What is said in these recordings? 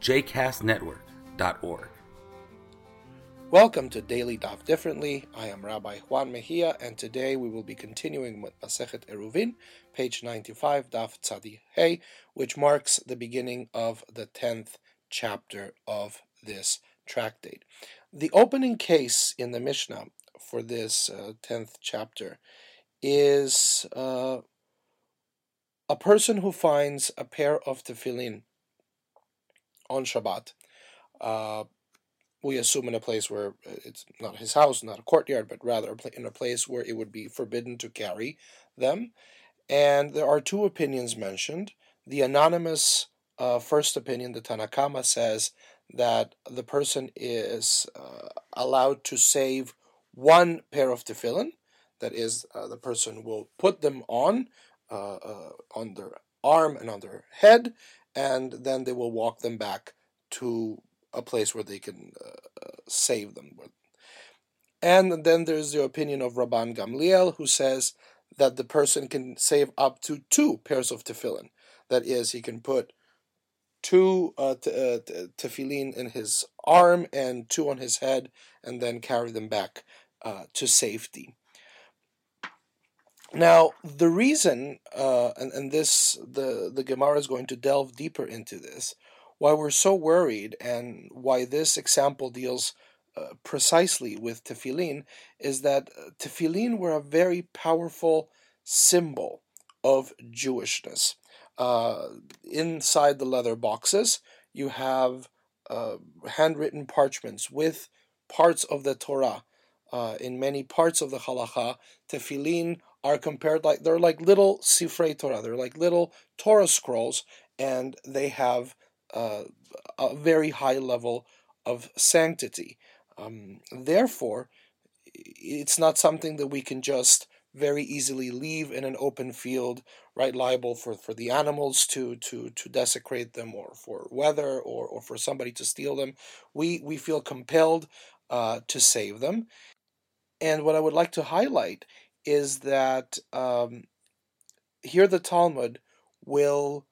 jcastnetwork.org. Welcome to Daily Daf Differently. I am Rabbi Juan Mejia, and today we will be continuing with Masechet Eruvin, page 95, Daf Tzadi Hey, which marks the beginning of the 10th chapter of this tractate. The opening case in the Mishnah for this uh, 10th chapter is uh, a person who finds a pair of tefillin on Shabbat. Uh, we assume in a place where uh, it's not his house, not a courtyard, but rather in a place where it would be forbidden to carry them. And there are two opinions mentioned. The anonymous uh, first opinion, the Tanna Kamma, says that the person is uh, allowed to save one pair of tefillin. That is, uh, the person will put them on uh, uh, on their arm and on their head, and then they will walk them back to a place where they can uh, uh, save them. And then there's the opinion of Rabban Gamliel, who says that the person can save up to two pairs of tefillin. That is, he can put two uh, uh, tefillin in his arm and two on his head, and then carry them back uh, to safety. Now, the reason, uh, and, and this, the, the Gemara is going to delve deeper into this, why we're so worried and why this example deals uh, precisely with tefillin is that uh, tefillin were a very powerful symbol of Jewishness. Uh, inside the leather boxes, you have uh, handwritten parchments with parts of the Torah. Uh, in many parts of the halacha, tefillin are compared like they're like little sifrei Torah. They're like little Torah scrolls, and they have uh, a very high level of sanctity. Um, therefore, it's not something that we can just very easily leave in an open field, right? Liable for, for the animals to, to, to desecrate them, or for weather, or, or for somebody to steal them. We we feel compelled uh, to save them. And what I would like to highlight is that um, here the Talmud will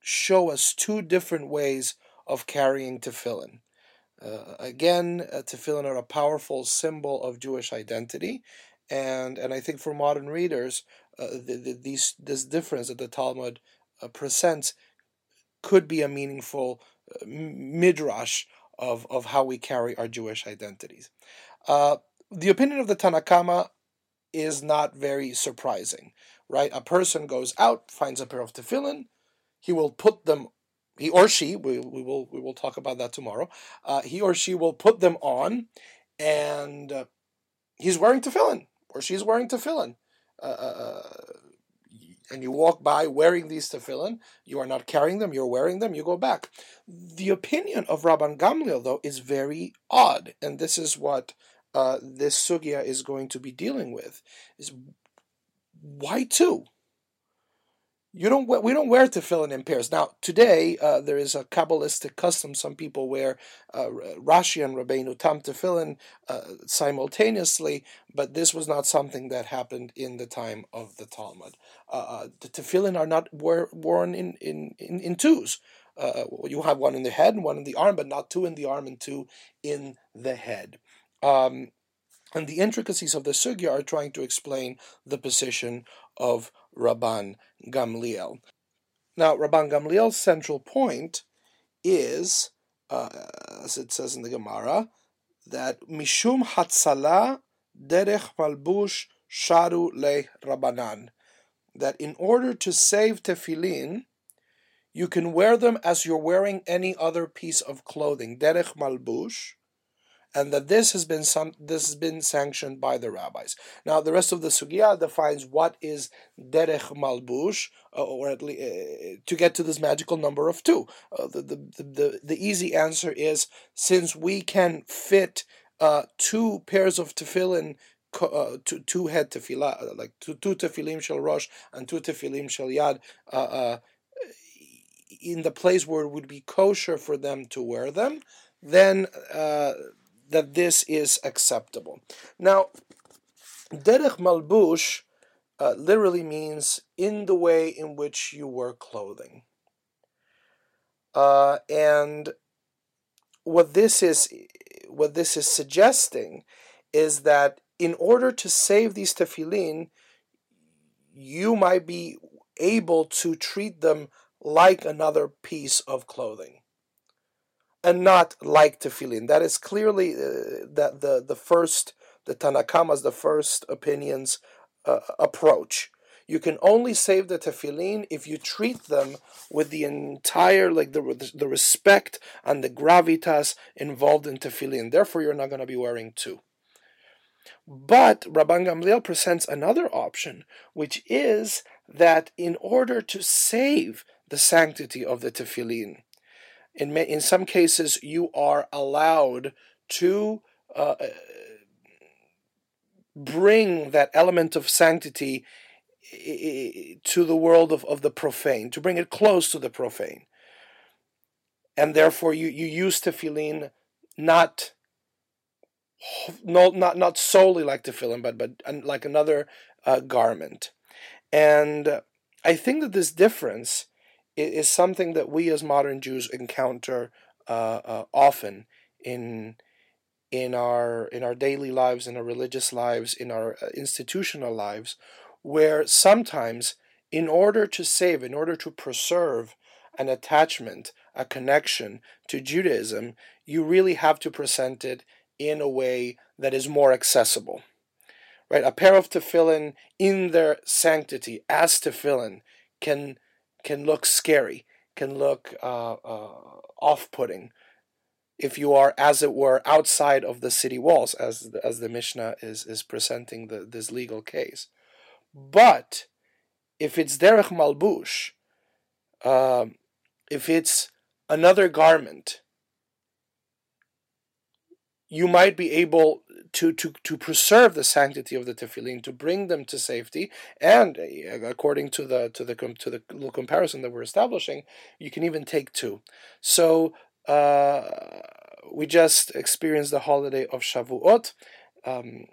show us two different ways of carrying tefillin. Uh, again, uh, tefillin are a powerful symbol of Jewish identity, and and I think for modern readers, uh, the, the, these this difference that the Talmud uh, presents could be a meaningful uh, midrash of of how we carry our Jewish identities. The opinion of the Tanna Kamma is not very surprising, right? A person goes out, finds a pair of tefillin, he will put them, he or she, we, we will we will talk about that tomorrow. Uh, he or she will put them on, and uh, he's wearing tefillin or she's wearing tefillin. Uh, uh, uh, and you walk by wearing these tefillin, you are not carrying them, you're wearing them, you go back. The opinion of Rabban Gamliel, though, is very odd, and this is what uh, this sugya is going to be dealing with: is why two? You don't. We don't wear tefillin in pairs. Now today uh, there is a kabbalistic custom. Some people wear uh, Rashi and Rabbeinu Tam tefillin uh, simultaneously, but this was not something that happened in the time of the Talmud. Uh, uh, the tefillin are not wear, worn in in in, in twos. Uh, you have one in the head and one in the arm, but not two in the arm and two in the head. Um, and the intricacies of the sugya are trying to explain the position of Rabban Gamliel. Now, Rabban Gamliel's central point is, uh, as it says in the Gemara, that Mishum Hatzala Derech Malbush Sharu Le Rabbanan. That in order to save tefillin, you can wear them as you're wearing any other piece of clothing. Derech Malbush and that this has been some this has been sanctioned by the rabbis. Now, the rest of the sugya defines what is derech malbush, uh, or at least uh, to get to this magical number of two. Uh, the, the, the the easy answer is since we can fit uh, two pairs of tefillin uh, two, two head tefillah, uh, like two, two tefilim shel rosh and two tefilim shel yad, uh, uh, in the place where it would be kosher for them to wear them, then uh, that this is acceptable. Now, derech malbush uh, literally means in the way in which you wear clothing. Uh, and what this is what this is suggesting is that in order to save these tefillin, you might be able to treat them like another piece of clothing and not like tefillin. That is clearly uh, that the the first the Tanna Kamma's the first opinions uh, approach. You can only save the tefillin if you treat them with the entire like the the respect and the gravitas involved in tefillin. Therefore, you're not going to be wearing two. But Rabban Gamliel presents another option, which is that in order to save the sanctity of the tefillin, in, in some cases you are allowed to uh, bring that element of sanctity to the world of, of the profane, to bring it close to the profane. And therefore you, you use tefillin not no, not not solely like tefillin, but but like another uh, garment. And uh, I think that this difference is, is, something that we as modern Jews encounter uh, uh, often in in our in our daily lives, in our religious lives, in our uh, institutional lives, where sometimes, in order to save, in order to preserve an attachment, a connection to Judaism, you really have to present it in a way that is more accessible. Right? A pair of tefillin in their sanctity as tefillin can can look scary, can look uh, uh, off-putting if you are, as it were, outside of the city walls, as the, as the Mishnah is is presenting the, this legal case. But if it's derech malbush, um, if it's another garment you might be able to, to, to preserve the sanctity of the tefillin, to bring them to safety, and uh, according to the to the to the little comparison that we're establishing, you can even take two. So uh, we just experienced the holiday of Shavuot, um,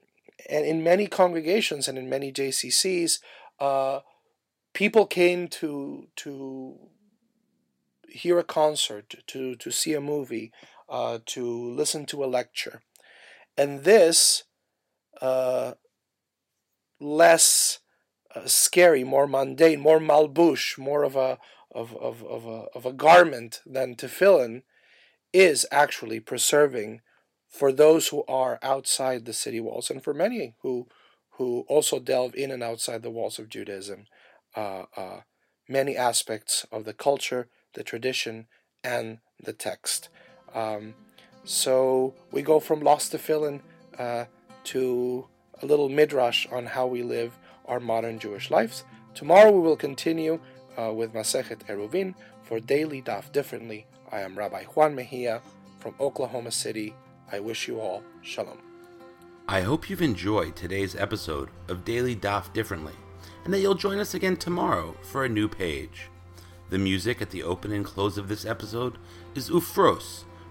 and in many congregations and in many JCCs, uh, people came to to hear a concert, to to see a movie uh, to listen to a lecture. And this, uh, less uh, scary, more mundane, more malbush, more of a, of, of, of, a, of a garment than tefillin, is actually preserving for those who are outside the city walls and for many who, who also delve in and outside the walls of Judaism. Uh, uh, many aspects of the culture, the tradition, and the text. Um, so we go from lost to tefillin uh, to a little midrash on how we live our modern Jewish lives. Tomorrow we will continue uh, with Masechet Eruvin for Daily Daf Differently. I am Rabbi Juan Mejia from Oklahoma City. I wish you all shalom. I hope you've enjoyed today's episode of Daily Daf Differently and that you'll join us again tomorrow for a new page. The music at the open and close of this episode is Ufros